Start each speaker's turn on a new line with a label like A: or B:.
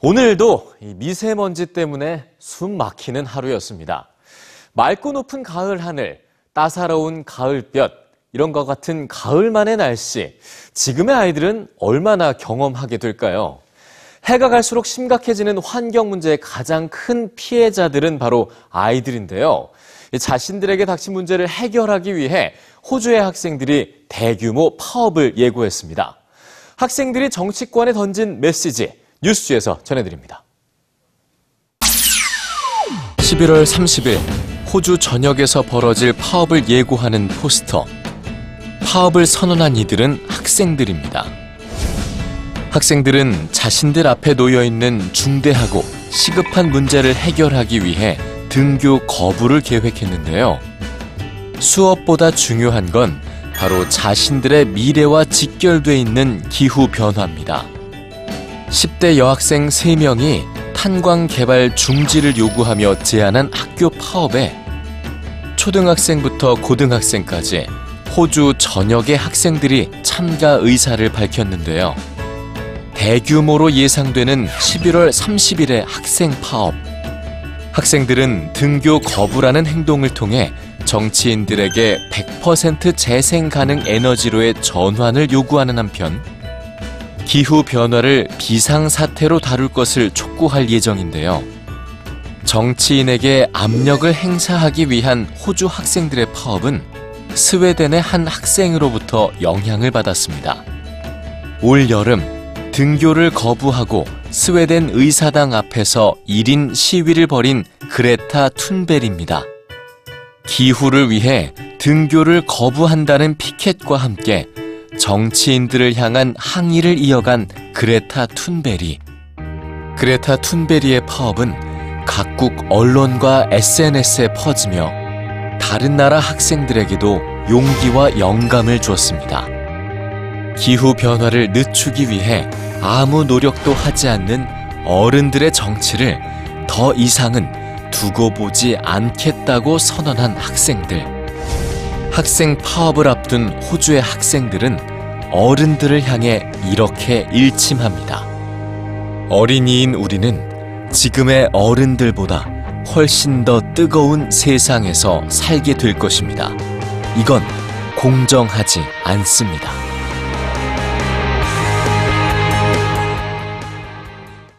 A: 오늘도 이 미세먼지 때문에 숨 막히는 하루였습니다. 맑고 높은 가을 하늘, 따사로운 가을볕, 이런 것 같은 가을만의 날씨, 지금의 아이들은 얼마나 경험하게 될까요? 해가 갈수록 심각해지는 환경 문제의 가장 큰 피해자들은 바로 아이들인데요. 이 자신들에게 닥친 문제를 해결하기 위해 호주의 학생들이 대규모 파업을 예고했습니다. 학생들이 정치권에 던진 메시지 뉴스에서 전해드립니다. 11월 30일 호주 전역에서 벌어질 파업을 예고하는 포스터. 파업을 선언한 이들은 학생들입니다. 학생들은 자신들 앞에 놓여 있는 중대하고 시급한 문제를 해결하기 위해 등교 거부를 계획했는데요. 수업보다 중요한 건 바로 자신들의 미래와 직결돼 있는 기후 변화입니다. 10대 여학생 3명이 탄광 개발 중지를 요구하며 제안한 학교 파업에 초등학생부터 고등학생까지 호주 전역의 학생들이 참가 의사를 밝혔는데요. 대규모로 예상되는 11월 30일의 학생 파업. 학생들은 등교 거부라는 행동을 통해 정치인들에게 100% 재생 가능 에너지로의 전환을 요구하는 한편 기후 변화를 비상사태로 다룰 것을 촉구할 예정인데요. 정치인에게 압력을 행사하기 위한 호주 학생들의 파업은 스웨덴의 한 학생으로부터 영향을 받았습니다. 올 여름 등교를 거부하고 스웨덴 의사당 앞에서 1인 시위를 벌인 그레타 툰벨입니다. 기후를 위해 등교를 거부한다는 피켓과 함께 정치인들을 향한 항의를 이어간 그레타 툰베리. 그레타 툰베리의 파업은 각국 언론과 SNS에 퍼지며 다른 나라 학생들에게도 용기와 영감을 주었습니다. 기후 변화를 늦추기 위해 아무 노력도 하지 않는 어른들의 정치를 더 이상은 두고 보지 않겠다고 선언한 학생들. 학생 파업을 앞둔 호주의 학생들은 어른들을 향해 이렇게 일침합니다. 어린이인 우리는 지금의 어른들보다 훨씬 더 뜨거운 세상에서 살게 될 것입니다. 이건 공정하지 않습니다.